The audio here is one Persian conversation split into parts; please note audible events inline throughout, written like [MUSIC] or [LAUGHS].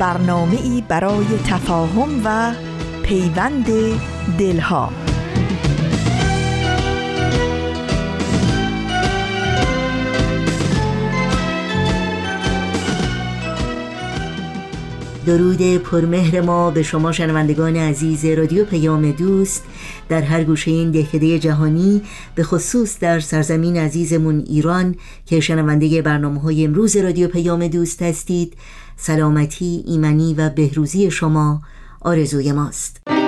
برنامه ای برای تفاهم و پیوند دلها. درود پرمهر ما به شما شنوندگان عزیز رادیو پیام دوست. در هر گوشه این دهکده جهانی به خصوص در سرزمین عزیزمون ایران که شنونده برنامه های امروز رادیو پیام دوست هستید سلامتی، ایمنی و بهروزی شما آرزوی ماست.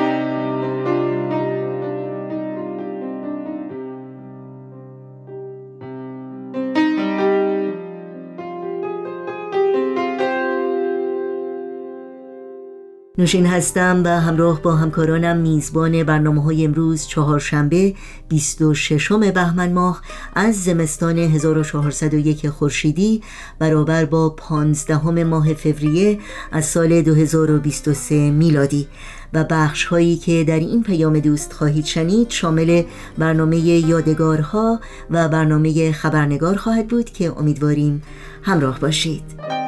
نوشین هستم و همراه با همکارانم میزبان برنامه های امروز چهارشنبه 26 بهمن ماه از زمستان 1401 خورشیدی برابر با 15 ماه فوریه از سال 2023 میلادی. و بخش هایی که در این پیام دوست خواهید شنید شامل برنامه یادگارها و برنامه خبرنگار خواهد بود که امیدواریم همراه باشید.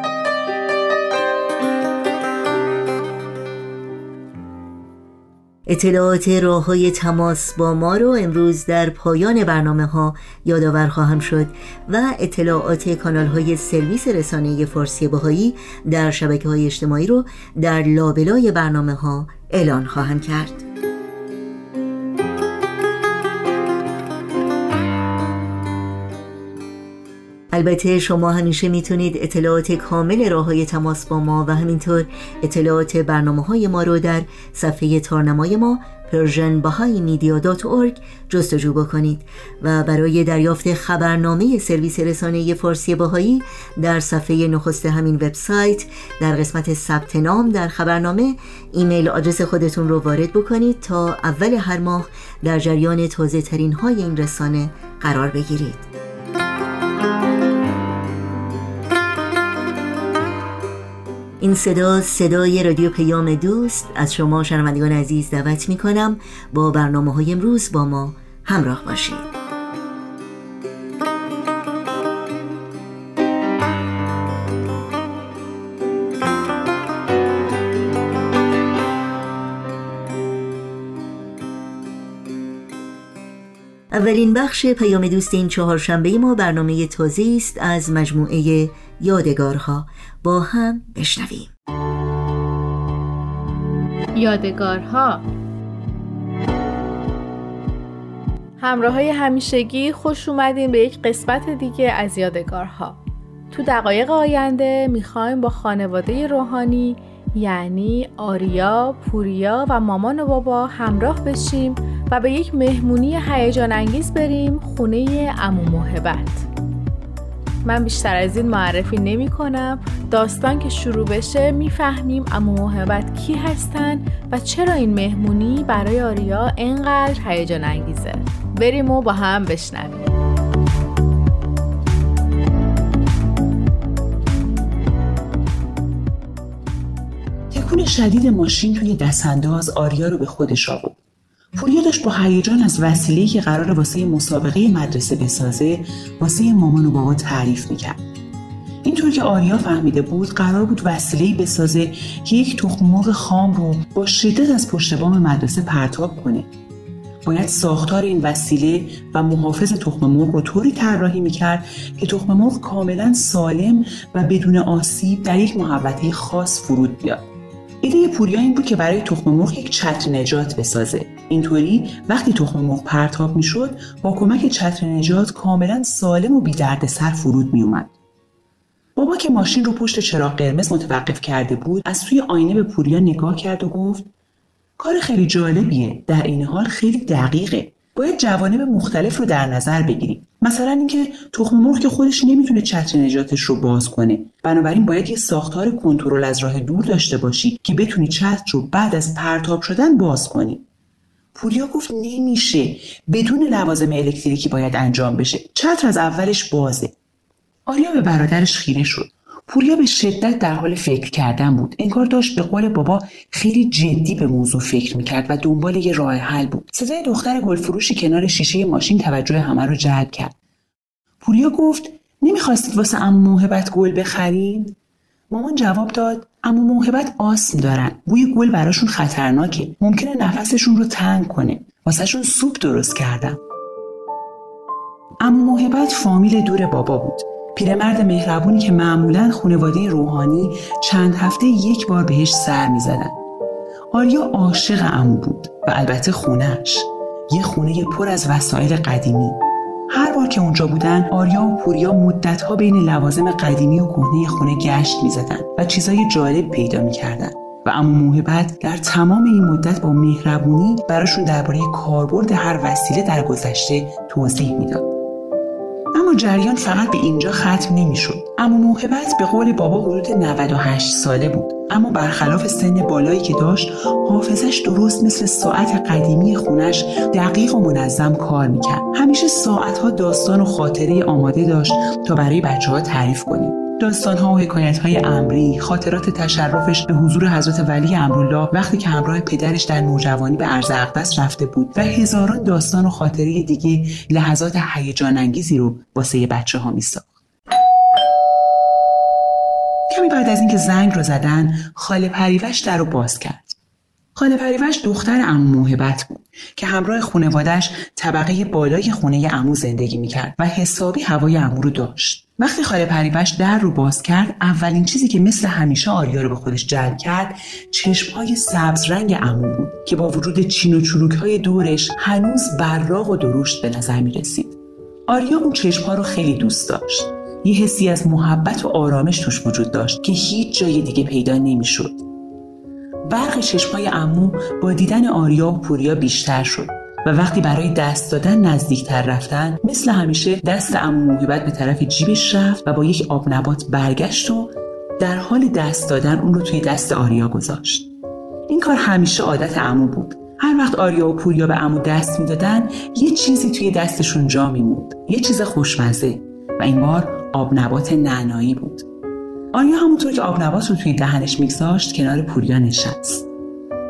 اطلاعات راه های تماس با ما رو امروز در پایان برنامه ها یادآور خواهم شد و اطلاعات کانال های سرویس رسانه فارسی بهایی در شبکه های اجتماعی رو در لابلای برنامه ها اعلان خواهم کرد. البته شما همیشه می‌تونید اطلاعات کامل راه های تماس با ما و همینطور اطلاعات برنامه های ما رو در صفحه تارنمای ما persianbahaimedia.org جستجو بکنید و برای دریافت خبرنامه سرویس رسانه فارسی باهایی در صفحه نخست همین وبسایت در قسمت ثبت نام در خبرنامه ایمیل آدرس خودتون رو وارد بکنید تا اول هر ماه در جریان تازه ترین های این رسانه قرار بگیرید. این صدا صدای رادیو پیام دوست. از شما شنوندگان عزیز دعوت می کنم با برنامه های امروز با ما همراه باشید. اولین بخش پیام دوست این چهارشنبه ما برنامه تازه است از مجموعه یادگارها با هم بشنویم. یادگارها. همراه های همیشگی خوش اومدین به یک قسمت دیگه از یادگارها. تو دقایق آینده می‌خوایم با خانواده روحانی یعنی آریا، پوریا و مامان و بابا همراه بشیم و به یک مهمونی هیجان انگیز بریم خونه امو محبت. من بیشتر از این معرفی نمی کنم. داستان که شروع بشه می‌فهمیم اما محبت کی هستن و چرا این مهمونی برای آریا انقدر هیجان انگیزه. بریم و با هم بشنویم. تکون شدید ماشین توی دستانداز آریا رو به خودش آورد. پوریا داشت با هیجان از وسیله‌ای که قرار واسه مسابقه مدرسه بسازه واسه مامان و بابا تعریف می‌کرد. اینطور که آریا فهمیده بود قرار بود وسیله‌ای بسازه که یک تخم مرغ خام رو با شدت از پشت بام مدرسه پرتاب کنه. باید ساختار این وسیله و محافظ تخم مرغ رو طوری طراحی می‌کرد که تخم مرغ کاملا سالم و بدون آسیب در یک محوطه خاص فرود بیاد. ایده پوریا این بود که برای تخم مرغ یک چتر نجات بسازه. اینطوری وقتی تخم مرغ پرتاب می‌شد با کمک چتر نجات کاملا سالم و بی سر فرود می اومد. بابا که ماشین رو پشت چراغ قرمز متوقف کرده بود از توی آینه به پوریا نگاه کرد و گفت کار خیلی جالبیه در این حال خیلی دقیقه. باید جوانب مختلف رو در نظر بگیریم. مثلا اینکه تخم مرغ که خودش نمی‌تونه چتر نجاتش رو باز کنه. بنابراین باید یه ساختار کنترل از راه دور داشته باشی که بتونی چتر رو بعد از پرتاب شدن باز کنی. پوریا گفت نمیشه. بدون لوازم الکتریکی باید انجام بشه. چتر از اولش بازه. آریا به برادرش خیره شد. پوریا به شدت در حال فکر کردن بود. انگار داشت به قول بابا خیلی جدی به موضوع فکر می‌کرد و دنبال یه راه حل بود. صدای دختر گلفروشی کنار شیشه ماشین توجه همه رو جلب کرد. پوریا گفت نمی‌خواستید واسه امو موهبت گل بخرید مامان جواب داد اما موهبت آسم دارن بوی گل براشون خطرناکه. ممکنه نفسشون رو تنگ کنه. واسهشون سوپ درست کردم اما موهبت فامیل دور بابا بود. پیرمرد مهربونی که معمولا خانواده روحانی چند هفته یک بار بهش سر می‌زدن. آریا عاشق امو بود و البته خونهش یه خونه پر از وسایل قدیمی. هر بار که اونجا بودن آریا و پوریا مدتها بین لوازم قدیمی و کهنه خونه گشت می‌زدن و چیزای جالب پیدا می‌کردن. و اما موهبت در تمام این مدت با مهربونی براشون درباره کاربرد هر وسیله در گذشته توضیح می‌داد. اما جریان فقط به اینجا ختم نمی‌شد. اما موهبت به قول بابا حدود 98 ساله بود. اما برخلاف سن بالایی که داشت حافظش درست مثل ساعت قدیمی خونش دقیق و منظم کار می‌کرد. همیشه ساعتها داستان و خاطره آماده داشت تا برای بچه ها تعریف کنیم. ها و حکایت های امری خاطرات تشرفش به حضور حضرت ولی امرالله وقتی که همراه پدرش در نوجوانی به عرض اقدس رفته بود و هزاران داستان و خاطره دیگه لحظات هیجان انگیزی رو واسه بچه ها میساخت. کمی بعد از اینکه زنگ رو زدن خاله پریوش در رو باز کرد. خاله پریوش دختر امو موهبت بود که همراه خانوادش طبقه بالای خونه امو زندگی می‌کرد و حسابی هوای امو رو داشت وقتی خاله پریوش در رو باز کرد اولین چیزی که مثل همیشه آریا رو به خودش جلب کرد چشمهای سبز رنگ امو بود که با وجود چین و چروک های دورش هنوز براق و درشت به نظر می رسید. آریا اون چشمها رو خیلی دوست داشت. یه حسی از محبت و آرامش توش وجود داشت که هیچ جای دیگه پیدا نمی‌شد. برق چشمای امو با دیدن آریا و پوریا بیشتر شد و وقتی برای دست دادن نزدیکتر رفتن مثل همیشه دست امو موهبت به طرف جیبش رفت و با یک آب نبات برگشت و در حال دست دادن اون رو توی دست آریا گذاشت. این کار همیشه عادت امو بود. هر وقت آریا و پوریا به امو دست می‌دادن یه چیزی توی دستشون جا میموند. یه چیز خوشمزه و این بار آب نبات نعنایی بود. آریا همونطور که آب نبات رو توی دهنش میگذاشت کنار پوریا نشست؟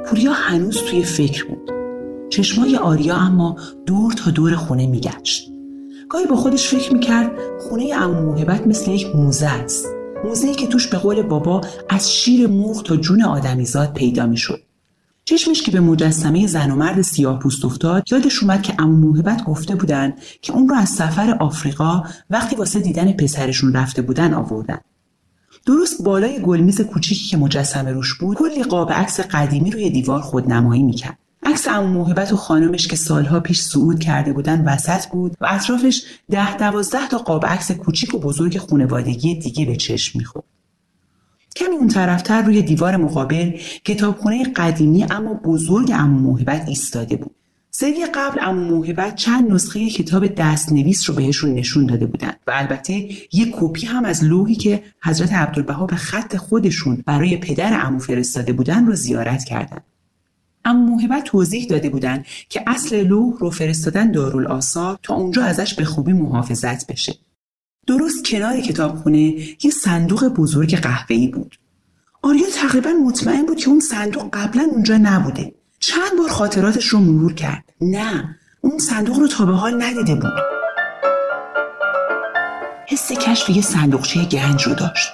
پوریا هنوز توی فکر بود. چشمای آریا اما دور تا دور خونه میگشت. گاهی با خودش فکر می‌کرد خونه امو موهبت مثل یک موزه است. موزه که توش به قول بابا از شیر مرغ تا جون آدمیزاد پیدا می‌شد. چشمش که به مجسمه زن و مرد سیاه پوست افتاد یادش اومد که امو موهبت گفته بودن که اون رو از سفر آفریقا وقتی واسه دیدن پسرشون رفته بودن آوردن. درست بالای گلمیز کوچیکی که مجسمه روش بود کلی قاب عکس قدیمی روی دیوار خودنمایی می‌کرد. عکس امو موهبت و خانمش که سالها پیش صعود کرده بودن وسط بود و اطرافش ده دوازده تا قاب عکس کوچیک و بزرگ خانوادگی دیگه به چشم می‌خورد. کمی اون طرفتر روی دیوار مقابل کتابخونه قدیمی اما بزرگ امو موهبت ایستاده بود. سری قبل اما موهبت چند نسخه کتاب دستنویس رو بهشون نشون داده بودن و البته یک کپی هم از لوحی که حضرت عبدالبها به خط خودشون برای پدر امو فرستاده بودن رو زیارت کردن. اما موهبت توضیح داده بودن که اصل لوح رو فرستادن دارالآثار تا اونجا ازش به خوبی محافظت بشه. درست کنار کتابخونه یه صندوق بزرگ قهوه‌ای بود. آریا تقریبا مطمئن بود که اون صندوق قبلا اونجا نبوده. چند بار خاطراتش رو مرور کرد. نه اون صندوق رو تا به حال ندیده بود. حس کشف یه صندوقچه گنج رو داشت.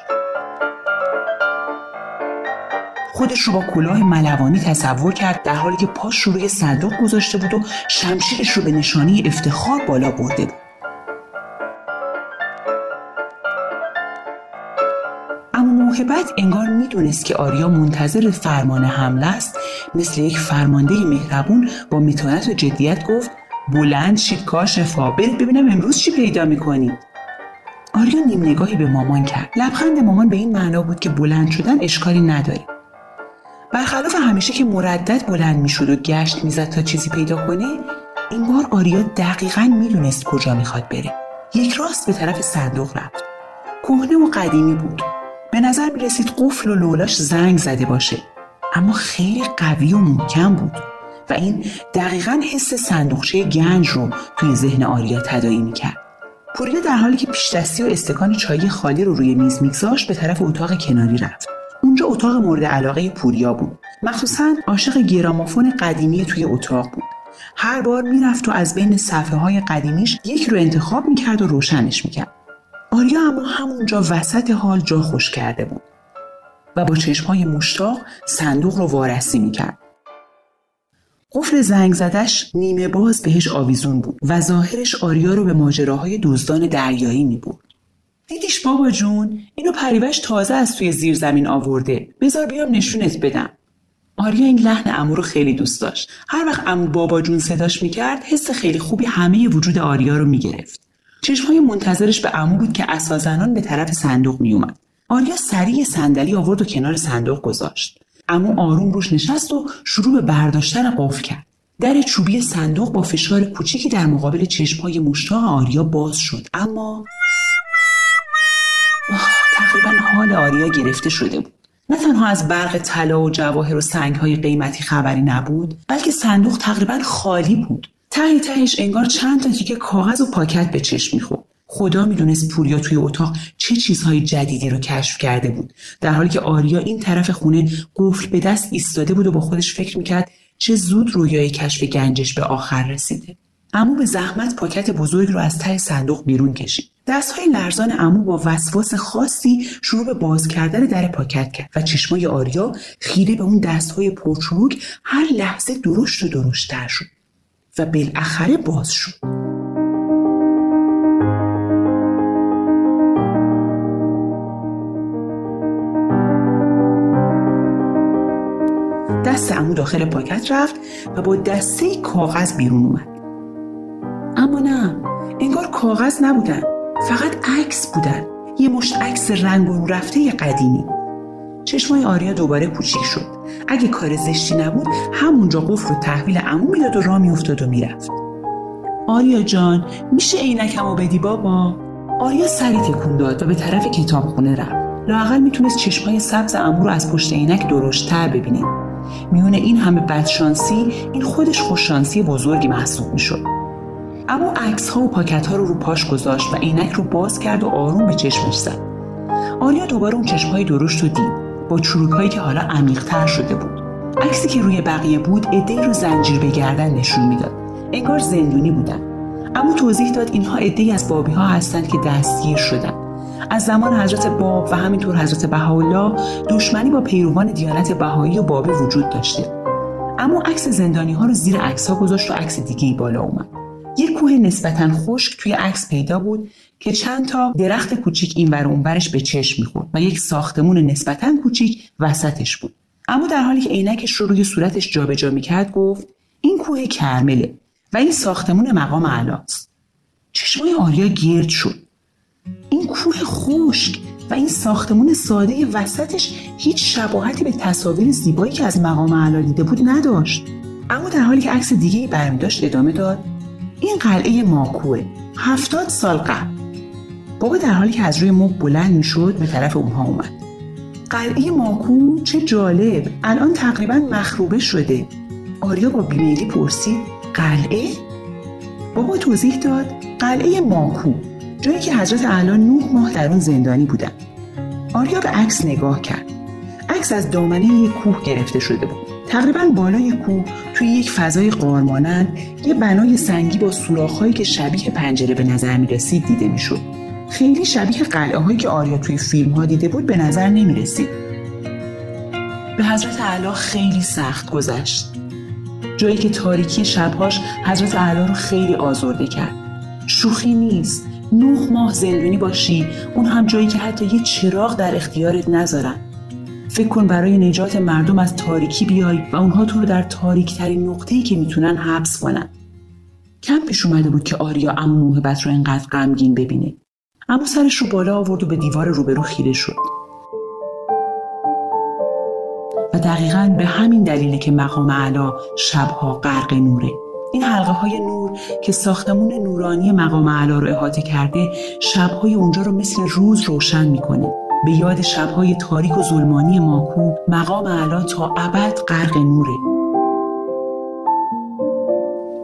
خودش رو با کلاه ملوانی تصور کرد در حالی که پاش رو روی صندوق گذاشته بود و شمشیرش رو به نشانی افتخار بالا برده بود. موهبت انگار می‌دونست که آریا منتظر فرمان حمله است. مثل یک فرمانده مهربون با متانت و جدیت گفت بلند شید کاشفا برید ببینم امروز چی پیدا می‌کنید آریا نیم نگاهی به مامان کرد. لبخند مامان به این معنا بود که بلند شدن اشکالی نداره. برخلاف همیشه که مردد بلند می‌شد و گشت می‌زد تا چیزی پیدا کنه این بار آریا دقیقا می‌دونست کجا می‌خواد بره. یک راست به طرف صندوق رفت. کهنه و قدیمی بود. نظر می رسید قفل و لولاش زنگ زده باشه. اما خیلی قوی و محکم بود و این دقیقا حس صندوقچه گنج رو توی ذهن آریا تدایی می‌کرد. پوریا در حالی که پیشدستی و استکان چای خالی رو روی میز میگذاشت به طرف اتاق کناری رفت. اونجا اتاق مورد علاقه پوریا بود. مخصوصا عاشق گرامافون قدیمی توی اتاق بود. هر بار می‌رفت و از بین صفحه های قدیمیش یک رو انتخاب می‌کرد و روشنش می‌کرد. آریا اما همونجا وسط حال جا خوش کرده بود و با چشمهای مشتاق صندوق رو وارسی می‌کرد. قفل زنگ زدش نیمه باز بهش آویزون بود و ظاهرش آریا رو به ماجراهای دزدان دریایی می. دیدیش بابا جون اینو پریوش تازه از توی زیر زمین آورده. بذار بیام نشونت بدم. آریا این لحن امو رو خیلی دوست داشت. هر وقت امو بابا جون صداش می‌کرد حس خیلی خوبی همه وجود آریا رو می‌گرفت. چشمهای منتظرش به امو بود که اساسنان به طرف صندوق میومد آریا سریع صندلی آورد و کنار صندوق گذاشت. اما آروم روش نشست و شروع به برداشتن قفل کرد. در چوبی صندوق با فشار کوچیکی در مقابل چشمهای مشتاق آریا باز شد. اما تقریبا حال آریا گرفته شده بود. نه تنها از برق طلا و جواهر و سنگهای قیمتی خبری نبود بلکه صندوق تقریبا خالی بود. ته تهش انگار چند تا تیکه کاغذ و پاکت به چشم می‌خورد. خدا می‌دونست پوریا توی اتاق چه چیزهای جدیدی رو کشف کرده بود. در حالی که آریا این طرف خونه قفل به دست ایستاده بود و با خودش فکر می‌کرد چه زود رویای کشف گنجش به آخر رسیده. امو به زحمت پاکت بزرگ رو از ته صندوق بیرون کشید. دستهای لرزان امو با وسواس خاصی شروع به باز کردن در پاکت کرد و چشمای آریا خیره به اون دستهای پرچروک هر لحظه درشت و درشتتر شد. و بالاخره باز شد. دست امو داخل پاکت رفت و با دسته کاغذ بیرون اومد. اما نه انگار کاغذ نبودن فقط عکس بودن. یه مشت عکس رنگ و رفته قدیمی. چشمای آریا دوباره کوچیک شد. اگه کار زشتی نبود همونجا قفل رو تحویل عمو می‌داد و راه میافتاد و می‌رفت. آریا جان میشه عینکمو بدی بابا؟ آریا سری تکون داد و به طرف کتابخونه رفت. لاقل می‌تونست چشمای سبز امو رو از پشت عینک درشتتر ببینه. میونه این همه بدشانسی این خودش خوششانسی بزرگی محسوب می‌شد. اما عکس ها و پاکت ها رو رو پاش گذاشت و عینک رو باز کرد و آروم به چشمش زد. آریا دوباره اون چشم های درشت رو دید. با چروک هایی که حالا عمیقتر شده بود. عکسی که روی بقیه بود عدهای رو زنجیر به گردن نشون می‌داد. انگار زندونی بودن. اما توضیح داد اینها عدهای از بابی ها هستند که دستگیر شدن. از زمان حضرت باب و همینطور حضرت بهاءالله دشمنی با پیروان دیانت بهایی و بابی وجود داشته. اما عکس زندانی ها رو زیر عکس ها گذاشت و عکس دیگه ای بالا اومد. یک کوه نسبتا خشک توی عکس پیدا بود که چند تا درخت کوچیک این ور اونورش به چشم می‌خورد و یک ساختمون نسبتا کوچیک وسطش بود. اما در حالی که عینکش رو روی صورتش جابجا می‌کرد گفت این کوه کرمله و این ساختمون مقام علاست. چشمای آریا گرد شد. این کوه خشک و این ساختمون ساده وسطش هیچ شباهتی به تصاویر زیبایی که از مقام علا دیده بود نداشت. اما در حالی که عکس دیگه برمی داشت ادامه داد این قلعه ماکوه هفتاد سال قبل. بابا در حالی که از روی مب بلند می‌شد به طرف اونها اومد. قلعه ماکو چه جالب. الان تقریبا مخروبه شده. آریا با بیمیلی پرسید قلعه؟ بابا توضیح داد قلعه ماکو جایی که حضرت اعلی نه ماه در اون زندانی بودن. آریا به عکس نگاه کرد. عکس از دامنه یک کوه گرفته شده بود. تقریبا بالای کوه توی یک فضای قارمانند یه بنای سنگی با سوراخ‌هایی که شبیه پنجره به نظر می رسید دیده می‌شد. خیلی شبیه قلعه هایی که آریا توی فیلم ها دیده بود به نظر نمی رسید. به حضرت اعلی خیلی سخت گذشت. جایی که تاریکی شبهاش حضرت اعلی رو خیلی آزرده کرد. شوخی نیست. نه ماه زندونی باشی اون هم جایی که حتی یه چراغ در اختیارت نذارن فکر کن برای نجات مردم از تاریکی بیای و اونها تو رو در تاریک ترین نقطه‌ای که می‌تونن حبس کنن کم پیش اومده بود که آریا ام موهبت رو انقدر غمگین ببینه اما سرش رو بالا آورد و به دیوار روبرو خیره شد. و دقیقا به همین دلیله که مقام علا شبها غرق نوره. این حلقه های نور که ساختمون نورانی مقام علا رو احاطه کرده شبهای اونجا رو مثل روز روشن می‌کنه. به یاد شبهای تاریک و ظلمانی ماکو مقام علا تا ابد غرق نوره.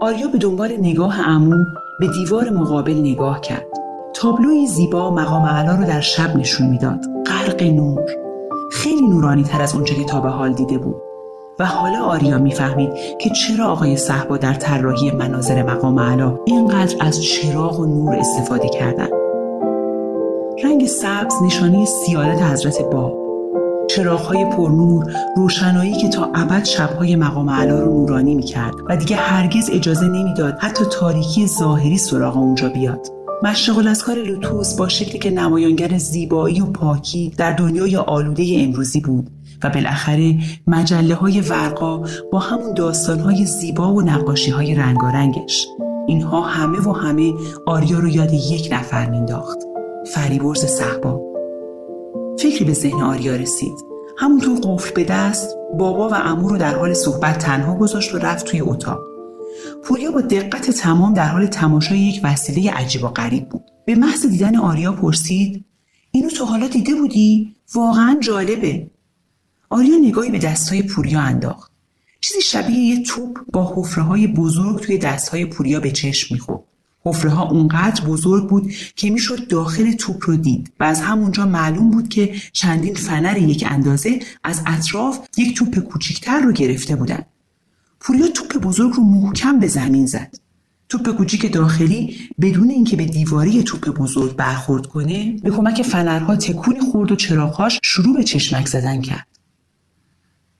آریا به دنبال نگاه امو به دیوار مقابل نگاه کرد. تابلوی زیبا مقام علا رو در شب نشون می‌داد. غرق نور. خیلی نورانی تر از اونچه که تا به حال دیده بود. و حالا آریا می‌فهمید که چرا آقای صحبا در طراحی مناظر مقام علا اینقدر از چراغ و نور استفاده کردند رنگ سبز نشانی سیادت حضرت با. چراغهای پرنور روشنایی که تا ابد شبهای مقام علا رو نورانی می‌کرد. و دیگه هرگز اجازه نمی‌داد حتی تاریکی ظاهری سراغ اونجا بیاد. مشرق الاسکار لوتوس با شکلی که نمایانگر زیبایی و پاکی در دنیای آلوده امروزی بود و بالاخره مجله های ورقا با همون داستان های زیبا و نقاشی های رنگارنگش. اینها همه و همه آریا رو یاد یک نفر مینداخت فریبرز صحبا فکری به ذهن آریا رسید. همونطور قفل به دست بابا و امو رو در حال صحبت تنها گذاشت و رفت توی اتاق. پوریا با دقت تمام در حال تماشای یک وسیله عجیب و غریب بود. به محض دیدن آریا پرسید اینو تو حالا دیده بودی؟ واقعا جالبه. آریا نگاهی به دستهای پوریا انداخت. چیزی شبیه یه توپ با حفره های بزرگ توی دستهای پوریا به چشم می‌خورد. حفره ها اونقدر بزرگ بود که می‌شد داخل توپ رو دید و از همونجا معلوم بود که چندین فنر یک اندازه از اطراف یک توپ کوچیکتر رو گرفته بودن. پوریا توپ بزرگ رو محکم به زمین زد. توپ کوچیک داخلی بدون اینکه به دیواری توپ بزرگ برخورد کنه به کمک فنرها تکونی خورد و چراغهاش شروع به چشمک زدن کرد.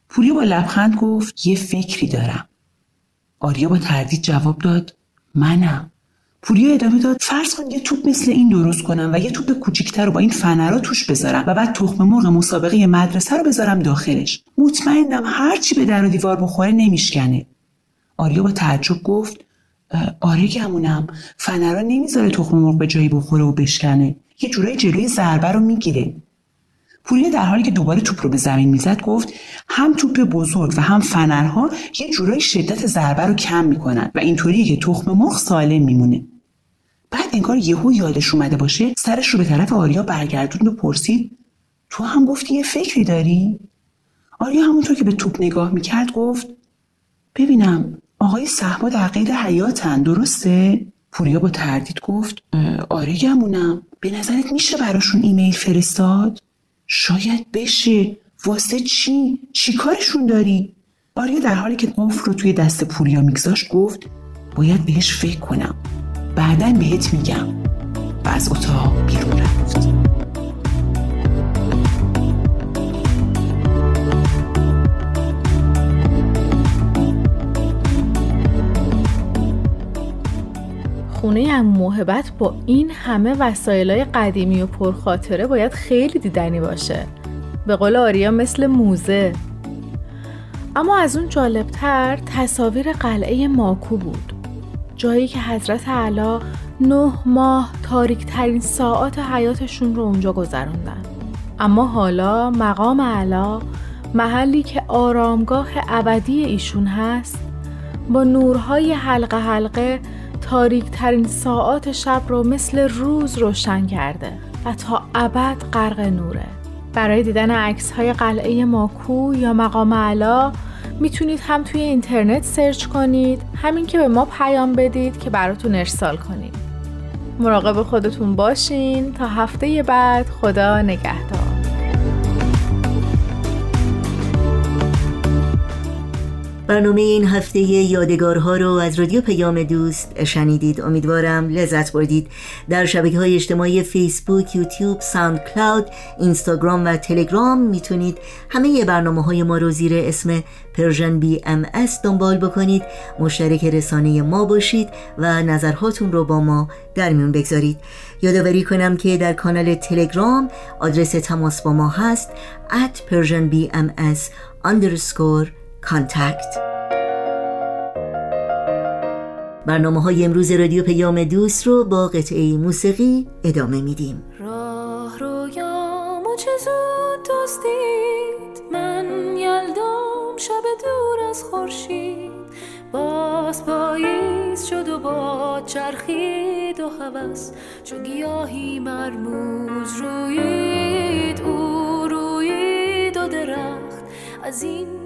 پوریا با لبخند گفت یه فکری دارم. آریا با تردید جواب داد منم. پوریا ادامه داد. فرض کن یه توپ مثل این درست کنم و یه توپ کوچیکتر رو با این فنرا توش بذارم و بعد تخم مرغ مسابقه مدرسه رو بذارم داخلش. مطمئنم هرچی به در و دیوار بخوره نمیشکنه. آریا با تعجب گفت آره گمونم. فنرا نمی‌ذاره تخم مرغ به جایی بخوره و بشکنه. یه جورایی جلوی ضربه رو می‌گیره. پوریا در حالی که دوباره توپ رو به زمین می‌زد گفت هم توپ بزرگ و هم فنرها یه جورایی شدت ضربه رو کم می‌کنن و اینطوریه که تخم مرغ سالم میمونه. بعد انگار یهو یادش اومده باشه سرش رو به طرف آریا برگردوند و پرسید تو هم گفتی یه فکری داری؟ آریا همونطور که به توپ نگاه می‌کرد گفت ببینم آقای صحبا در قید حیاتن درسته؟ پوریا با تردید گفت آره گمونم. به نظرت میشه براشون ایمیل فرستاد؟ شاید بشه. واسه چی؟ چی کارشون داری؟ آریا در حالی که قفل رو توی دست پوریا میگذاشت گفت باید بهش فکر کنم. بعدا بهت میگم. و از اتاق بیرون رفت. خونه ام محبت با این همه وسایل قدیمی و پرخاطره باید خیلی دیدنی باشه. به قول آریا مثل موزه. اما از اون جالبتر تصاویر قلعه ماکو بود. جایی که حضرت علا نه ماه تاریک ترین ساعات حیاتشون رو اونجا گذروندن. اما حالا مقام علا محلی که آرامگاه ابدی ایشون هست با نورهای حلقه حلقه تاریک ترین ساعات شب رو مثل روز روشن کرده و تا ابد غرق نوره. برای دیدن عکس های قلعه ماکو یا مقام علا می‌تونید هم توی اینترنت سرچ کنید همین که به ما پیام بدید که براتون ارسال کنیم. مراقب خودتون باشین تا هفته بعد خدا نگهدار. برنامه این هفته یادگارها رو از رادیو پیام دوست شنیدید. امیدوارم لذت بردید. در شبکه های اجتماعی فیسبوک، یوتیوب، ساوند کلاود، اینستاگرام و تلگرام می‌تونید همه برنامه های ما رو زیر اسم Persian BMS دنبال بکنید. مشترک رسانه ما باشید و نظرهاتون رو با ما در میون بگذارید. یادآوری کنم که در کانال تلگرام آدرس تماس با ما هست at persianbms underscore کانتکت. برنامه های امروز رادیو پیام دوست رو با قطعه موسیقی ادامه میدیم. راه رویام و چه زود من یلدام شب دور از خورشید. باز پاییز شد و با چرخید و هوس. چو گیاهی مرموز روید او روید و درخت. از این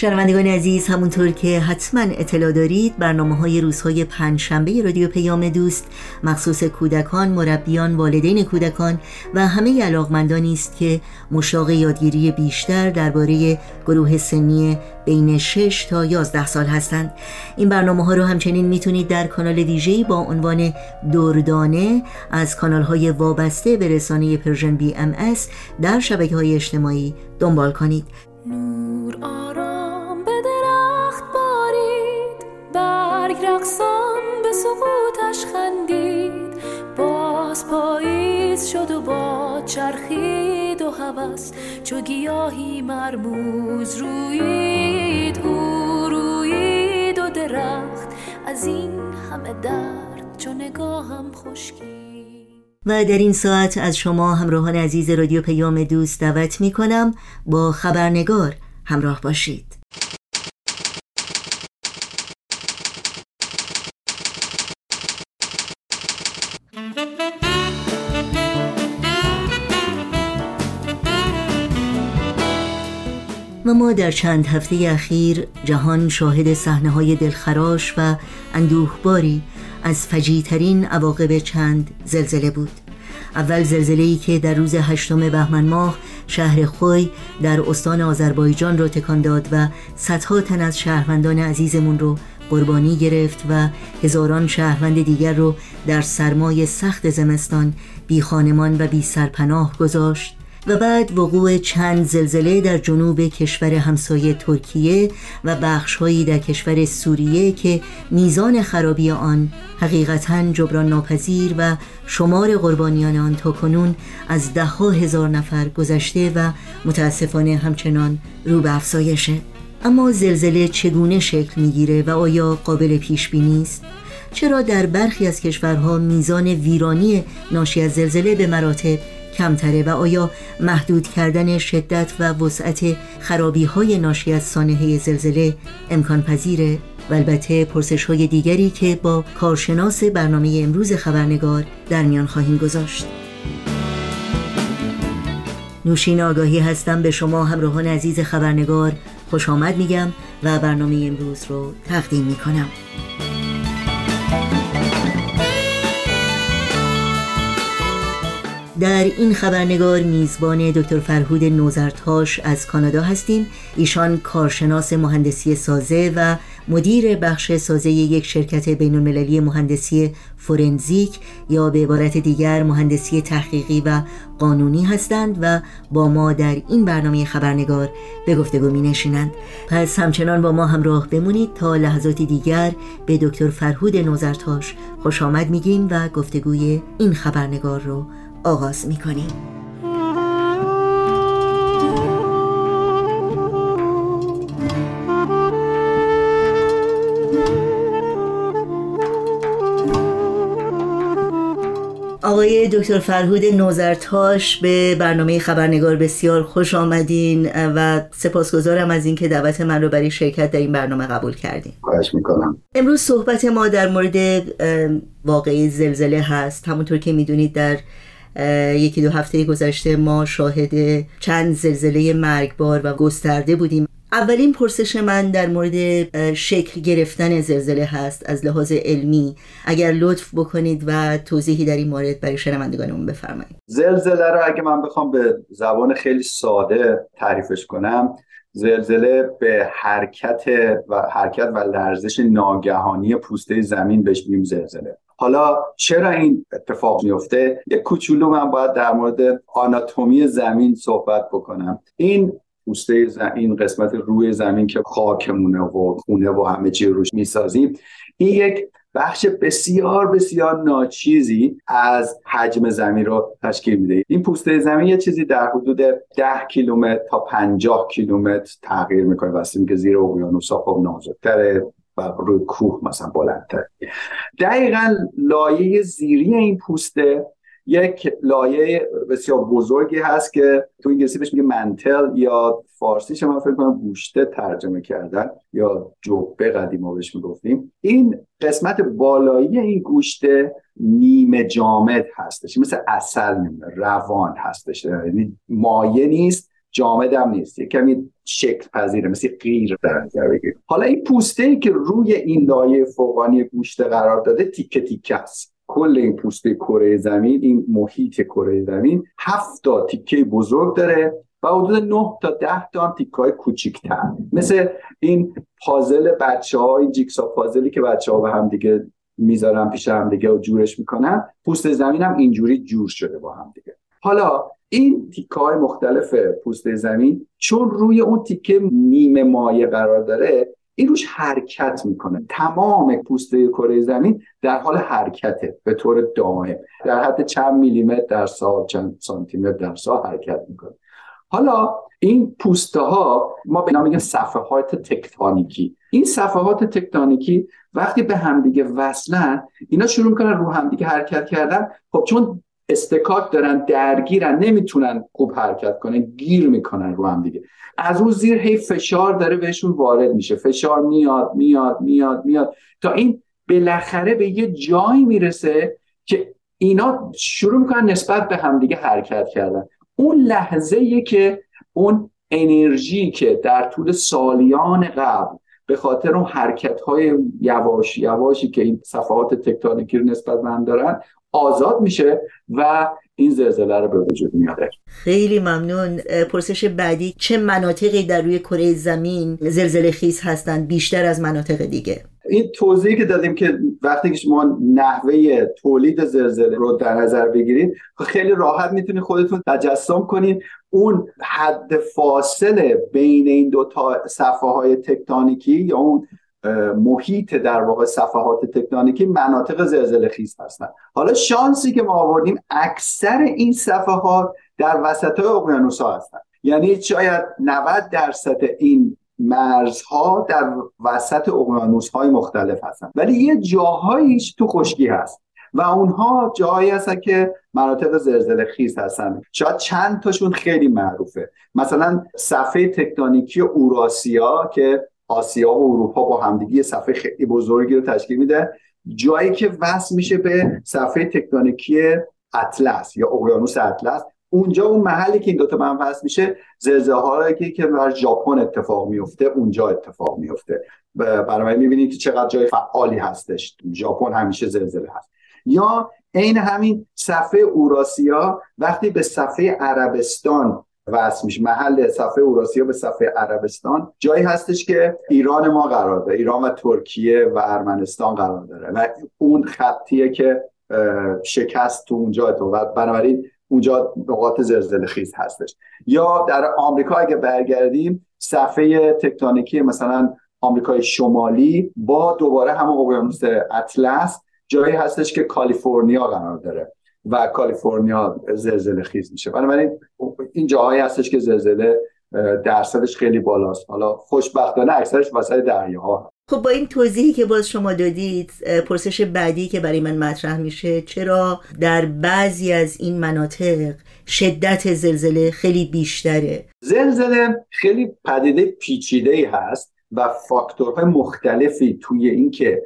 شنوندگان عزیز همونطور که حتما اطلاع دارید برنامه های روزهای پنج شنبه رادیو پیام دوست مخصوص کودکان، مربیان، والدین کودکان و همه علاقمندانی است که مشتاق یادگیری بیشتر درباره گروه سنی بین 6 تا 11 سال هستند. این برنامه ها رو همچنین می‌تونید در کانال ویژه‌ای با عنوان دردانه از کانال های وابسته به رسانه Persian BM در شبکه های اجتماعی دنبال کنید. نور با چرخید و هوس چو گیاهی مرموز روید او روید و درخت. از این همه درد چو نگاهم خشکید و در این ساعت از شما همراهان عزیز رادیو پیام دوست دعوت می کنم با خبرنگار همراه باشید. ما در چند هفته اخیر جهان شاهد صحنه های دلخراش و اندوهباری از فجیترین عواقب چند زلزله بود. اول زلزله ای که در روز هشتم بهمن ماه شهر خوی در استان آذربایجان را تکان داد و صدها تن از شهروندان عزیزمون رو قربانی گرفت و هزاران شهروند دیگر رو در سرمای سخت زمستان بی خانمان و بی سرپناه گذاشت. و بعد وقوع چند زلزله در جنوب کشور همسایه ترکیه و بخشهایی در کشور سوریه که میزان خرابی آن حقیقتا جبران ناپذیر و شمار قربانیان آن تا کنون از ده ها هزار نفر گذشته و متاسفانه همچنان رو به افزایشه اما زلزله چگونه شکل می‌گیره و آیا قابل پیش بینی است؟ چرا در برخی از کشورها میزان ویرانی ناشی از زلزله به مراتب کمتره و آیا محدود کردن شدت و وسعت خرابی های ناشی از سانحه زلزله امکان پذیره؟ و البته پرسش های دیگری که با کارشناس برنامه امروز خبرنگار در میان خواهیم گذاشت. نوشین آگاهی هستم به شما همراهان عزیز خبرنگار. خوش آمد میگم و برنامه امروز رو تقدیم می‌کنم. در این خبرنگار میزبان دکتر فرهود نوزرتاش از کانادا هستیم. ایشان کارشناس مهندسی سازه و مدیر بخش سازه یک شرکت بین المللی مهندسی فورنزیک یا به عبارت دیگر مهندسی تحقیقی و قانونی هستند و با ما در این برنامه خبرنگار به گفتگو می نشینند پس همچنان با ما همراه بمونید تا لحظاتی دیگر به دکتر فرهود نوزرتاش خوش آمد میگیم و گفتگوی این خبرنگار رو آغاز می کنیم آقای دکتر فرهود نوزرتاش به برنامه خبرنگار بسیار خوش آمدین و سپاسگزارم از اینکه دعوت من رو برای شرکت در این برنامه قبول کردین. خواهش می‌کنم. امروز صحبت ما در مورد واقعی زلزله هست. همونطور که می‌دونید در یکی دو هفته گذشته ما شاهد چند زلزله مرگبار و گسترده بودیم. اولین پرسش من در مورد شکل گرفتن زلزله هست از لحاظ علمی. اگر لطف بکنید و توضیحی در این مورد برای شنوندگانمون بفرمایید. زلزله رو اگه من بخوام به زبان خیلی ساده تعریفش کنم زلزله به حرکت و حرکت و لرزش ناگهانی پوسته زمین بهش میگیم زلزله. حالا چرا این اتفاق میفته؟ یک کوچولو من باید در مورد آناتومی زمین صحبت بکنم. این پوسته این قسمت روی زمین که خاکمونه و خونه و همه چی روش می‌سازیم این یک بخش بسیار بسیار ناچیزی از حجم زمین رو تشکیل میده. این پوسته زمین یه چیزی در حدود 10 کیلومتر تا 50 کیلومتر تغییر می‌کنه. واسه که زیر اقیانوس ها خب نازکتره. و روی کوه مثلا بلندتر. دقیقا لایه زیری این پوسته یک لایه بسیار بزرگی هست که تو انگلیسی بهش میگه منتل یا فارسی من فکر کنم گوشته ترجمه کردن یا جبه قدیم بهش می‌گفتیم. این قسمت بالایی این گوشته نیمه جامد هستش مثل اصل نیمه روان هستش یعنی مایه نیست. جامد هم نیست. یه کمی شکل پذیره مثل غیر در نظر بگیر حالا این پوسته ای که روی این لایه فوقانی گوشته قرار داده تیکه تیکه است. کل این پوسته کره زمین این محیط کره زمین هفت تا تیکه بزرگ داره و حدود 9 تا 10 تا هم تیکه های کوچیک‌تر. مثل این پازل بچه ها این جیکسا پازلی که بچه ها به هم دیگه می‌ذارن پیش هم دیگه و جورش می‌کنن پوست زمین هم اینجوری جور شده با هم دیگه. حالا این تیکه های مختلف پوست زمین چون روی اون تیکه نیمه مایه قرار داره این روش حرکت می‌کنه. تمام پوسته کره زمین در حال حرکته به طور دائم. در حد چند میلیمتر در سال چند سانتی متر در سال حرکت می‌کنه. حالا این پوسته ها ما به نام میگیم صفحات تکتونیکی. این صفحات تکتونیکی وقتی به همدیگه وصلن اینا شروع می‌کنن رو همدیگه حرکت کردن. خب چون استکاک دارن درگیرن نمی‌تونن خوب حرکت کنن گیر می‌کنن رو هم دیگه. از اون زیر هی فشار داره بهشون وارد میشه. فشار میاد میاد میاد میاد. تا این بالاخره به یه جایی می‌رسه که اینا شروع می‌کنن نسبت به همدیگه حرکت کردن. اون لحظه که اون انرژی که در طول سالیان قبل به خاطر اون حرکت های یواش یواشی که این صفحات تکتونیکی رو نسبت به هم دارن آزاد میشه و این زلزله رو به وجود میاره. خیلی ممنون. پرسش بعدی چه مناطقی در روی کره زمین زلزله خیز هستند بیشتر از مناطق دیگه؟ این توضیحی که دادیم که وقتی که شما نحوه تولید زلزله رو در نظر بگیرید خیلی راحت می‌تونید خودتون تجسم کنید اون حد فاصله بین این دو تا صفحه های تکتونیکی یا اون محیط در واقع صفحات تکتونیکی مناطق زلزله خیز هستن حالا شانسی که ما آوردیم اکثر این صفحات در وسط اقیانوس ها هستن یعنی شاید 90 درصد این مرزها در وسط اقیانوس های مختلف هستن ولی یه جاهاییش تو خشکی هست و اونها جاهایی هستن که مناطق زلزله خیز هستن. شاید چند تاشون خیلی معروفه. مثلا صفحه تکتونیکی اوراسیا که آسیا و اروپا با همدیگه صفحه خیلی بزرگی رو تشکیل میده. جایی که وصل میشه به صفحه تکتونیکی اطلس یا اقیانوس اطلس. اونجا اون محلی که این دوتا من وصل میشه زلزله که در ژاپن اتفاق میفته اونجا اتفاق میفته. برای می‌بینید که چقدر جای فعالی هستش. ژاپن همیشه زلزله هست. یا عین همین صفحه اوراسیا وقتی به صفحه عربستان وصل میشه. محل صفحه اوراسیا به صفحه عربستان. جایی هستش که ایران ما قرار داره. ایران و ترکیه و ارمنستان قرار داره. و اون خطیه که شکست تو اونجا و بنابراین اونجا نقاط زلزله خیز هستش. یا در آمریکا اگه برگردیم صفحه تکتونیکی مثلا آمریکای شمالی با دوباره همون اقیانوس اطلس جایی هستش که کالیفرنیا قرار داره. و کالیفرنیا زلزله خیز میشه. بنابراین این جاهایی هستش که زلزله درصدش خیلی بالاست. حالا خوشبختانه اکثرش وسط دریاها. خب با این توضیحی که باز شما دادید پرسش بعدی که برای من مطرح میشه چرا در بعضی از این مناطق شدت زلزله خیلی بیشتره؟ زلزله خیلی پدیده پیچیده ای هست و فاکتورهای مختلفی توی اینکه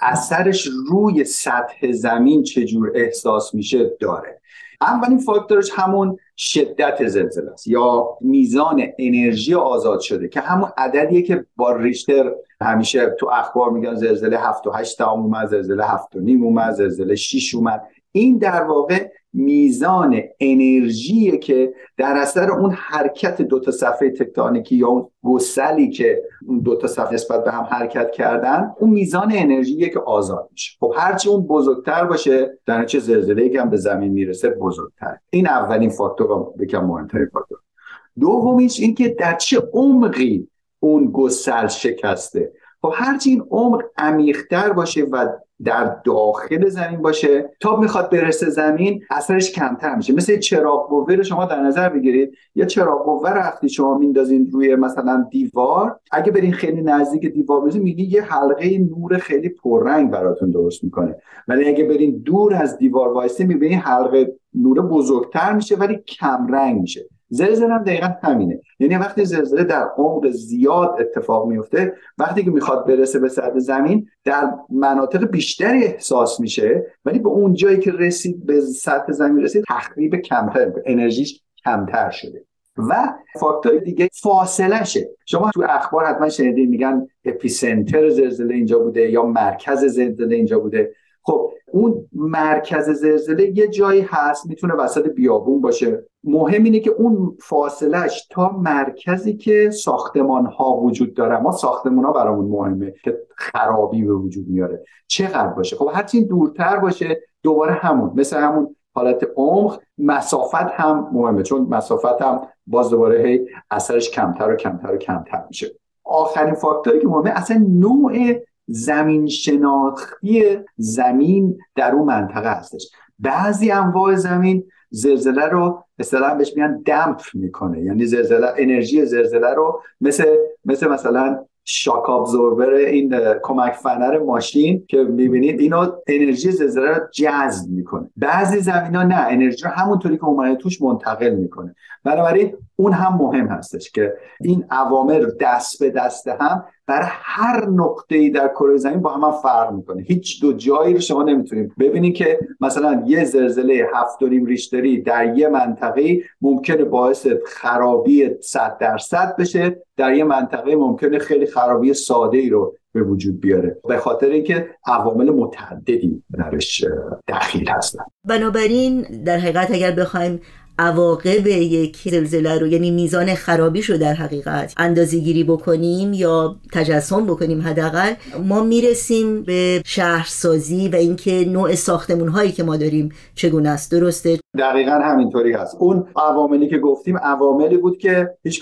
اثرش روی سطح زمین چجور احساس میشه داره. اولین فاکتورش همون شدت زلزله است یا میزان انرژی آزاد شده که همون عددیه که با ریشتر همیشه تو اخبار میگن زلزله 7 و 8 اومد زلزله 7 و نیم اومد زلزله 6 اومد. این در واقع میزان انرژی که در اثر اون حرکت دو تا صفحه تکتونیکی یا اون گسلی که اون دو تا صفحه نسبت به هم حرکت کردن اون میزان انرژی که آزاد میشه. خب هرچی اون بزرگتر باشه در چه زلزله که هم به زمین می‌رسه بزرگتر این اولین فاکتور و یکم مهمترین فاکتور. دومیش اینکه در چه عمقی اون گسل شکسته؟ خب هرچی این عمق عمیقتر باشه و در داخل زمین باشه. تا می‌خواد برسه زمین اثرش کمتر میشه. مثل چراغ قوه رو شما در نظر بگیرید. یا چراغ قوه وقتی شما میندازین روی مثلا دیوار اگه برین خیلی نزدیک دیوار بزنین میگی یه حلقه نور خیلی پررنگ براتون درست می‌کنه. ولی اگه برین دور از دیوار وایسی می‌بینین حلقه نور بزرگتر میشه ولی کم رنگ میشه. زلزله هم دقیقا همینه. یعنی وقتی زلزله در عمق زیاد اتفاق میفته وقتی که می‌خواد برسه به سطح زمین در مناطق بیشتری احساس میشه ولی به اون جایی که رسید به سطح زمین رسید تخریب کمتر انرژیش کمتر شده. و فاکتور دیگه فاصله شه. شما تو اخبار حتما شنیدین میگن epicenter زلزله اینجا بوده یا مرکز زلزله اینجا بوده. خب اون مرکز زلزله یه جایی هست می‌تونه وسط بیابون باشه. مهم اینه که اون فاصلش تا مرکزی که ساختمان ها وجود داره. ما ساختمان ها برامون مهمه که خرابی به وجود میاره. چقدر باشه؟ خب هرچی دورتر باشه دوباره همون مثل همون حالت عمق مسافت هم مهمه. چون مسافت هم باز دوباره هی اثرش کمتر و کمتر و کمتر میشه. آخرین فاکتوری که مهمه اصلا نوع زمین شناختی زمین در اون منطقه هستش. بعضی انواع زمین زلزله رو اصطلاحا بهش میگن دمپ می‌کنه. یعنی زلزله انرژی زلزله رو مثل مثل مثلا شاک ابزوربر این کمک فنر ماشین که می‌بینید اینو انرژی زلزله رو جذب می‌کنه. بعضی زمین ها نه انرژی رو همونطوری که اومده توش منتقل می‌کنه. بنابراین اون هم مهم هستش که این عوامل دست به دست هم برای هر نقطه ای در کره زمین با هم, فرق می‌کنه. هیچ دو جایی رو شما نمی‌تونید. ببینید که مثلا یه زلزله هفت ریشتری در یه منطقه ممکنه باعث خرابی 100 درصد بشه در یه منطقه ممکنه خیلی خرابی ساده ای رو به وجود بیاره. به خاطر اینکه عوامل متعددی درش دخیل هستن. بنابراین در حقیقت اگر بخوایم عواقب یک زلزله رو یعنی میزان خرابیش رو در حقیقت اندازه گیری بکنیم یا تجسم بکنیم حداقل ما می‌رسیم به شهرسازی و اینکه نوع ساختمون هایی که ما داریم چگونه است. درسته؟ دقیقا همینطوری هست. اون عواملی که گفتیم عواملی بود که هیچ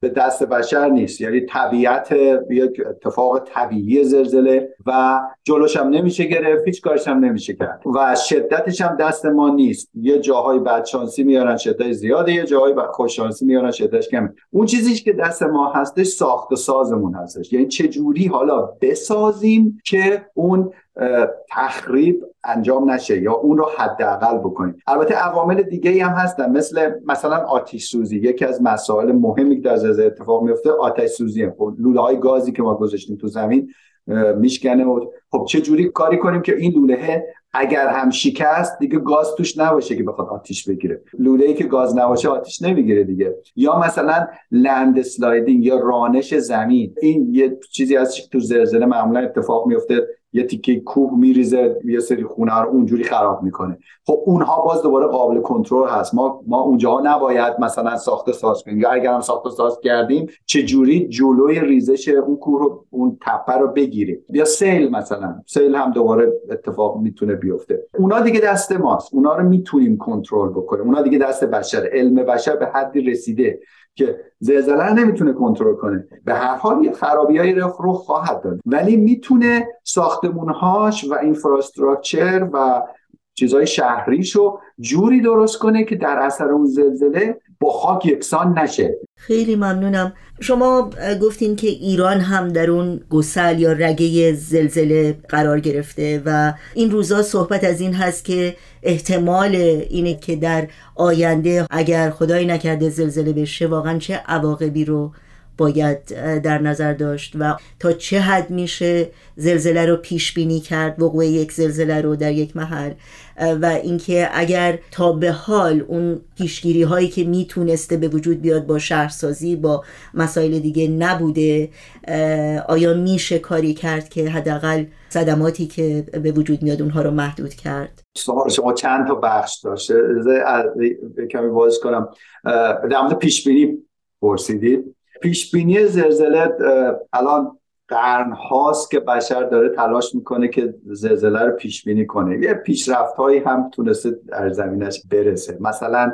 به دست بشر نیست. یعنی طبیعت یک اتفاق طبیعی زلزله و جلوش هم نمیشه گرفت هیچ کارش هم نمیشه کرد. و شدتش هم دست ما نیست. یه جاهای بدشانسی میارن شدت زیاده یه جاهای خوششانسی میارن شدتش کم اون چیزی که دست ما هستش ساخت و سازمون هستش. یعنی چه جوری حالا بسازیم که اون تخریب انجام نشه یا اون رو حداقل بکنیم. البته عوامل دیگه هم هستن. مثل مثلا آتش سوزی. یکی از مسائل مهمی که در زلزله اتفاق میفته آتش سوزی خب لوله های گازی که ما گذاشتیم تو زمین میشکنه و خب چه جوری کاری کنیم که این لوله اگر هم شکست دیگه گاز توش نباشه که بخواد آتیش بگیره. لوله ای که گاز نباشه آتیش نمی‌گیره دیگه. یا مثلا لند سلایدینگ یا رانش زمین. این یه چیزی از تو زلزله معمولا اتفاق میفته یه تیکه کوه میریزه یه سری خونه رو اونجوری خراب می‌کنه. خب اونها باز دوباره قابل کنترل هست. ما ما اونجاها نباید مثلا ساخته ساز کنیم. یا اگر هم ساخته ساز کردیم چه جوری جلوی ریزش اون کوه رو اون تپه رو بگیریم؟ یا سیل مثلا. سیل هم دوباره اتفاق می‌تونه بیفته. اونا دیگه دست ماست. اونا رو می‌تونیم کنترل بکنیم. اونا دیگه دست بشر. علم بشر به حدی رسیده. که زلزله نمی‌تونه کنترل کنه. به هر حال یه خرابیایی رو خواهد داد. ولی می‌تونه ساختمونهاش و اینفراستراکچر و چیزهای شهریشو جوری درست کنه که در اثر اون زلزله با خاک یکسان نشه. خیلی ممنونم. شما گفتین که ایران هم در اون گسل یا رگه زلزله قرار گرفته و این روزا صحبت از این هست که احتمال اینه که در آینده اگر خدایی نکرده زلزله بشه واقعا چه عواقبی رو باید در نظر داشت و تا چه حد میشه زلزله رو پیش بینی کرد وقوع یک زلزله رو در یک محل. و اینکه اگر تا به حال اون پیشگیری هایی که می‌تونسته به وجود بیاد با شهرسازی با مسائل دیگه نبوده آیا میشه کاری کرد که حداقل صدماتی که به وجود میاد اونها رو محدود کرد؟ سوال شما چند تا بخش داشته کمی باز کنم. در مورد پیش بینی پرسیدید پیش بینی زلزله الان قرن هاست که بشر داره تلاش می‌کنه که زلزله رو پیش بینی کنه. یه پیشرفت هایی هم تونسته در زمینش برسه. مثلا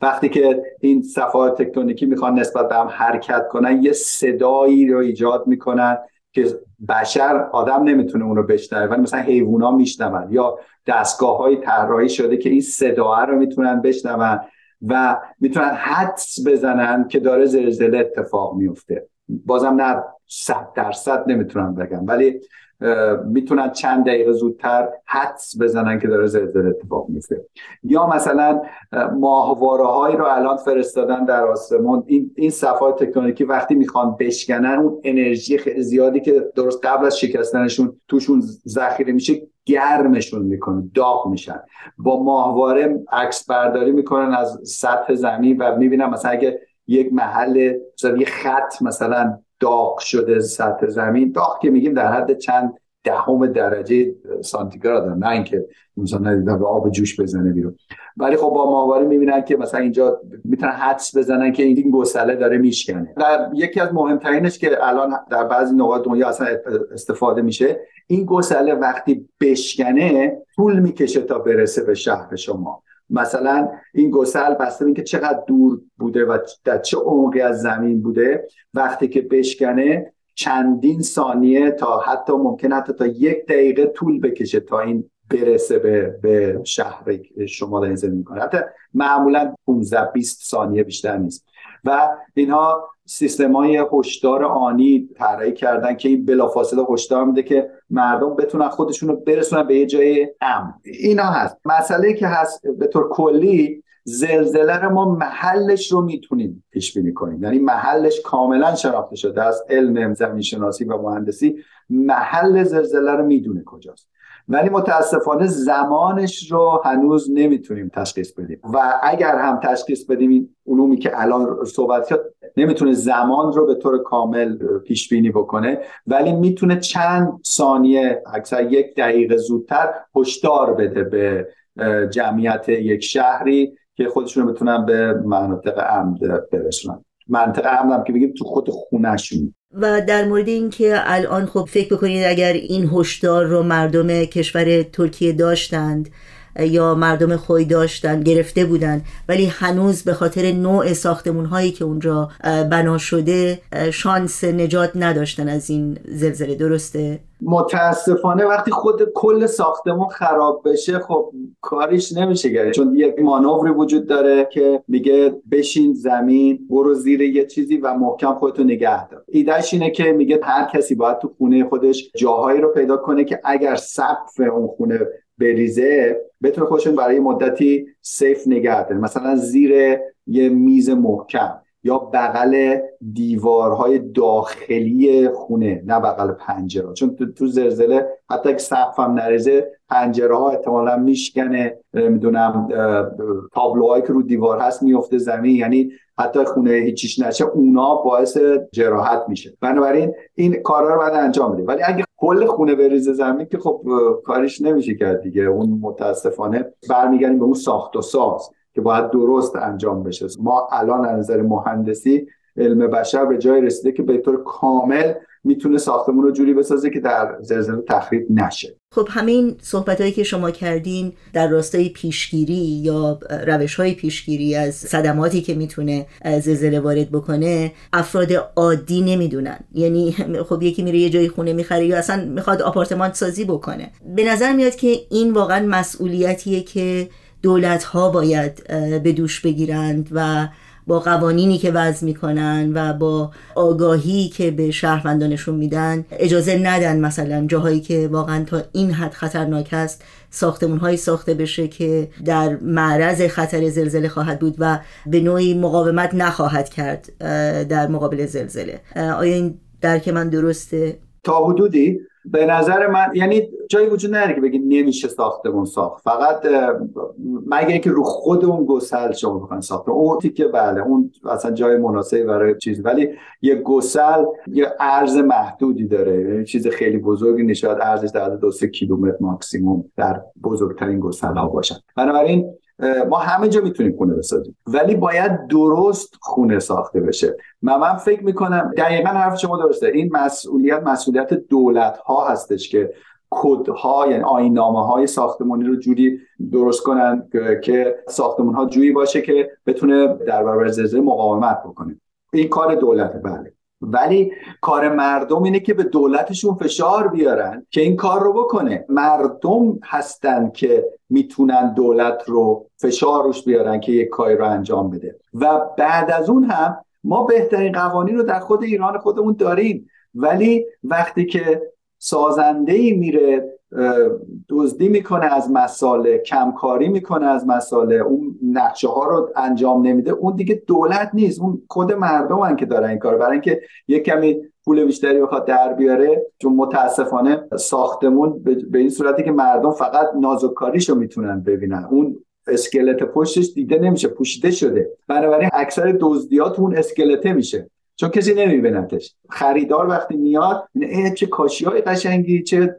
وقتی که این صفحات تکتونیکی می‌خوان نسبت به هم حرکت کنن یه صدایی رو ایجاد می‌کنن که بشر آدم نمی‌تونه اون رو بشنوه ولی مثلا حیوونا میشنون یا دستگاه های طراحی شده که این صدا رو می‌تونن بشنون و می‌تونن حدس بزنن که داره زلزله اتفاق میفته بازم نه صد درصد نمی‌تونن بگم ولی می‌تونن چند دقیقه زودتر حدس بزنن که داره زلزله اتفاق میفته. یا مثلا ماهواره هایی رو الان فرستادن در آسمون. این این صفحات تکنولوژی وقتی می‌خوان بشکنن اون انرژی خیلی زیادی که درست قبل از شکستنشون توشون ذخیره میشه گرمشون می‌کنه داغ میشن. با ماهواره عکس برداری می‌کنن از سطح زمین و می‌بینن مثلا اگه یک محل مثلا یه خط مثلا داغ شده سطح زمین. داغ که میگیم در حد چند دهم درجه سانتیگراد نه اینکه مثلا ندیدن به آب جوش بزنه بیرون. ولی خب با ماهواره می‌بینن که مثلا اینجا می‌تونن حدس بزنن که این گسله داره میشکنه. و یکی از مهمترینش که الان در بعضی نقاط دنیا اصلا استفاده میشه این گسله وقتی بشکنه طول می‌کشه تا برسه به شهر شما. مثلا این گسل بسته اینکه چقدر دور بوده و در چه عمقی از زمین بوده وقتی که بشکنه چندین ثانیه تا حتی ممکن حتی تا یک دقیقه طول بکشه تا این برسه به, به شهر شما دارین زندگی می‌کنه حتی معمولا 15 20 ثانیه بیشتر نیست. و اینها سیستم های هشدار آنی طراحی کردن که این بلافاصله هشدار میده که مردم بتونن خودشون رو برسونن به یه جای امن. اینا هست. مسئله که هست به طور کلی زلزله رو ما محلش رو می‌تونیم پیش بینی کنیم. یعنی محلش کاملا شناخته شده از علم زمین شناسی و مهندسی. محل زلزله رو می‌دونه کجاست. ولی متاسفانه زمانش رو هنوز نمی‌تونیم تشخیص بدیم. و اگر هم تشخیص بدیم این علومی که الان صحبت کرد نمی‌تونه زمان رو به طور کامل پیش بینی بکنه ولی می‌تونه چند ثانیه اکثر یک دقیقه زودتر هشدار بده به جمعیت یک شهری که خودشون بتونن به مناطق امن برسونن. منطقه امن هم که بگیم تو خود خونهشون. و در مورد اینکه الان خب فکر بکنید اگر این هشدار رو مردم کشور ترکیه داشتند یا مردم خوی داشتن گرفته بودن. ولی هنوز به خاطر نوع ساختمون هایی که اونجا بنا شده شانس نجات نداشتن از این زلزله. درسته؟ متاسفانه وقتی خود کل ساختمون خراب بشه خب کاریش نمیشه کرد چون یک مانوری وجود داره که میگه بشین زمین برو زیر یه چیزی و محکم خودتو نگه دار. ایدهش اینه که میگه هر کسی باید تو خونه خودش جاهایی رو پیدا کنه که اگر سقف اون خونه بریزه بتونه خودشون برای مدتی سیف نگه داره مثلا زیر یه میز محکم یا بغل دیوارهای داخلی خونه نه بغل پنجره. چون تو, تو زلزله حتی اگه سقف هم نریزه پنجره ها احتمالا میشکنه نمی‌دونم تابلوهایی که رو دیوار هست میفته زمین. یعنی حتی خونه هیچیش نشه اونا باعث جراحت میشه. بنابراین این کارا رو باید انجام بده ولی اگه کل خونه بریزه زمین که خب کارش نمیشه کرد دیگه. اون متاسفانه برمیگردیم به اون ساخت و ساز که باید درست انجام بشه. ما الان از نظر مهندسی علم بشر به جای رسیده که به طور کامل می‌تونه ساختمون رو جوری بسازه که در زلزله تخریب نشه. خب همین صحبت هایی که شما کردین در راستای پیشگیری یا روش های پیشگیری از صدماتی که می‌تونه زلزله وارد بکنه افراد عادی نمی‌دونن. یعنی [LAUGHS] خب یکی میره یه جای خونه می‌خره یا اصلا می‌خواد آپارتمان سازی بکنه. به نظر میاد که این واقعا مسئولیتیه که دولت ها باید به دوش بگیرند و با قوانینی که وضع می‌کنن و با آگاهی که به شهروندانشون میدن اجازه ندن مثلا جاهایی که واقعا تا این حد خطرناک است ساختمون هایی ساخته بشه که در معرض خطر زلزله خواهد بود و به نوعی مقاومت نخواهد کرد در مقابل زلزله آیا این درک من درسته؟ تا حدودی به نظر من یعنی جایی وجود نداره که بگی نمیشه ساختمون ساخت. فقط مگه اینکه رو خود اون گسل شما بخواین ساخت اون تیکه بله اون اصلا جای مناسبی برای چیز. ولی یه گسل یه عرض محدودی داره. یعنی چیز خیلی بزرگی نشاد ارزش در دو سه کیلومتر ماکسیموم در بزرگترین گسل ها باشن بنابراین ما همه جا می‌تونیم خونه بسازیم. ولی باید درست خونه ساخته بشه. و من فکر می‌کنم دقیقا حرف شما درسته. این مسئولیت مسئولیت دولت ها هستش که کدها یعنی آینامه های ساختمانی رو جوری درست کنن که ساختمون ها جوری باشه که بتونه در برابر زلزله مقاومت بکنه. این کار دولته بله. ولی کار مردم اینه که به دولتشون فشار بیارن که این کار رو بکنه. مردم هستن که می‌تونن دولت رو فشار روش بیارن که یک کاری رو انجام بده. و بعد از اون هم ما بهترین قوانین رو در خود ایران خودمون داریم. ولی وقتی که سازنده ای میره دزدی می‌کنه از مساله کمکاری می‌کنه از مساله. اون نقشه ها رو انجام نمیده. اون دیگه دولت نیست. اون خود مردم هن که دارن این کار برای اینکه یک کمی پول بیشتری بخواد در بیاره چون متاسفانه ساختمون به این صورتی که مردم فقط نازوکاریشو می‌تونن ببینن. اون اسکلت پشتش دیده نمیشه. پوشیده شده. بنابراین اکثر دزدیات اون اسکلته میشه. چون کسی نمیبینتش. خریدار وقتی میاد چه کاشی های قشنگی چه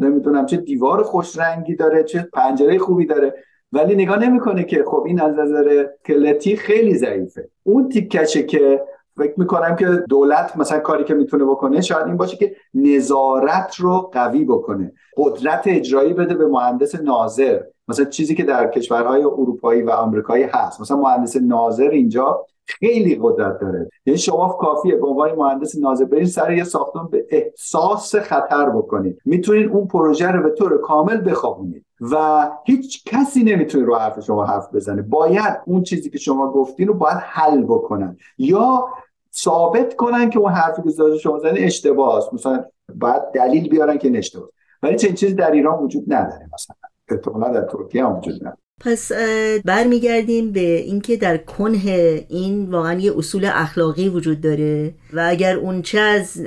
نمی‌دونم چه دیوار خوش رنگی داره چه پنجره خوبی داره. ولی نگاه نمی‌کنه که خب این از نظر کلتی خیلی ضعیفه. اون تیکشه که فکر می‌کنم که دولت مثلا کاری که می‌تونه بکنه شاید این باشه که نظارت رو قوی بکنه قدرت اجرایی بده به مهندس ناظر. مثلا چیزی که در کشورهای اروپایی و آمریکایی هست. مثلا مهندس ناظر اینجا خیلی قدرت داره. یعنی شما کافیه به عنوان مهندس ناظر برین سر یه ساختمان به احساس خطر بکنید. می‌تونید اون پروژه رو به طور کامل بخوابونید. و هیچ کسی نمی‌تونه رو حرف شما حرف بزنه. باید اون چیزی که شما گفتین رو باید حل بکنن. یا ثابت کنن که اون حرفی که شما زنید اشتباه است. مثلا باید دلیل بیارن که این اشتباه ولی چنین چیزی در ایران وجود نداره مثلا. احتمالا در ترکیه هم وجود نداره. پس برمیگردیم به اینکه در کنه این واقعا یه اصول اخلاقی وجود داره و اگر اون چه از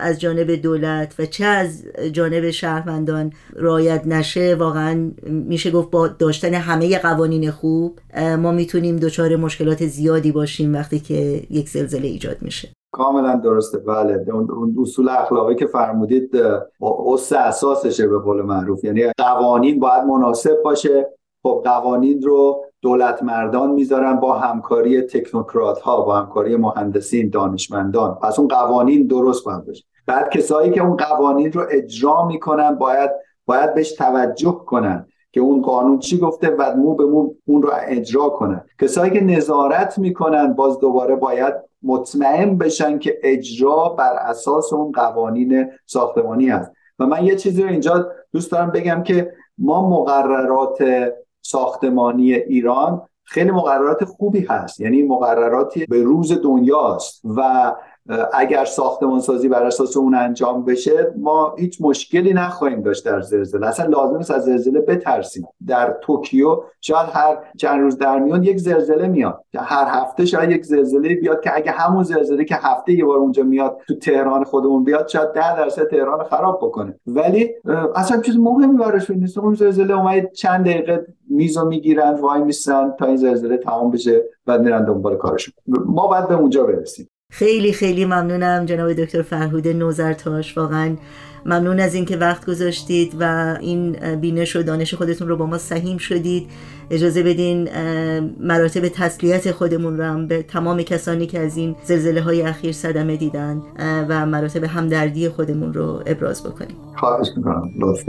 از جانب دولت و چه از جانب شهروندان رایت نشه واقعا میشه گفت با داشتن همه قوانین خوب ما می‌تونیم دچار مشکلات زیادی باشیم وقتی که یک زلزله ایجاد میشه. کاملا درسته. بله. اون اصول اخلاقی که فرمودید اس اساسشه به قول معروف. یعنی قوانین باید مناسب باشه. خب قوانین رو دولت مردان می‌ذارن با همکاری تکنوکرات ها با همکاری مهندسین دانشمندان. پس اون قوانین درست باید بشه بعد کسایی که اون قوانین رو اجرا می‌کنن باید باید بهش توجه کنن که اون قانون چی گفته و مو به مو اون رو اجرا کنن. کسایی که نظارت می‌کنن باز دوباره باید مطمئن بشن که اجرا بر اساس اون قوانین ساختمانی هست. و من یه چیزی رو اینجا دوست دارم بگم که ما مقررات ساختمانی ایران خیلی مقررات خوبی هست. یعنی مقرراتی به روز دنیاست و اگر ساختمان سازی بر اساس اون انجام بشه ما هیچ مشکلی نخواهیم داشت در زلزله. اصلا لازم است از زلزله بترسیم. در توکیو شاید هر چند روز در میان یک زلزله میاد. هر هفته شاید یک زلزله بیاد که اگه همون زلزله که هفته یه بار اونجا میاد تو تهران خودمون بیاد شاید ده درصد تهران خراب بکنه. ولی اصلا چیز مهمی براش نیست. اون زلزله اومد چند دقیقه میزو می‌گیرن وای میسن تا این زلزله تمام بشه بعد میرن دنبال کارشون. ما باید به اونجا برسیم. خیلی خیلی ممنونم جناب دکتر فرهود نوزرتاش واقعا ممنون از اینکه وقت گذاشتید و این بینش و دانش خودتون رو با ما سهیم شدید. اجازه بدین مراتب تسلیت خودمون رو هم به تمام کسانی که از این زلزله های اخیر صدمه دیدن و مراتب همدردی خودمون رو ابراز بکنیم. خواهش می‌کنم. لطف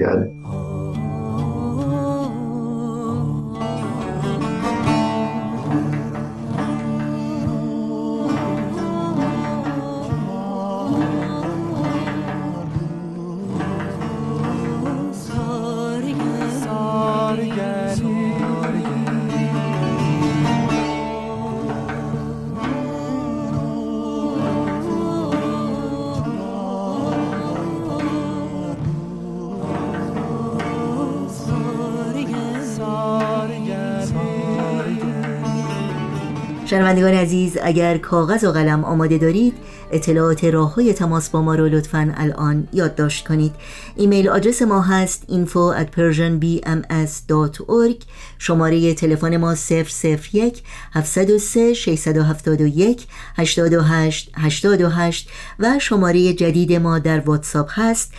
شنوندگان عزیز اگر کاغذ و قلم آماده دارید اطلاعات راه های تماس با ما رو لطفا الان یادداشت کنید. ایمیل آدرس ما هست info at persianbms.org شماره تلفن ما 001 703 671 828 828 و شماره جدید ما در واتساپ هست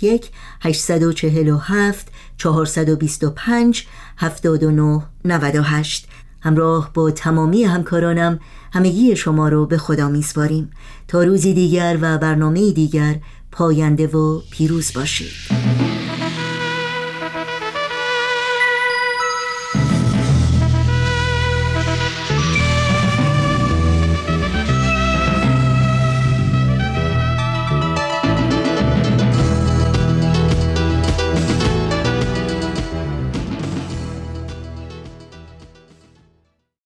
001 847 425 79 98 همراه با تمامی همکارانم همگی شما رو به خدا میسپاریم تا روزی دیگر و برنامه دیگر پاینده و پیروز باشید.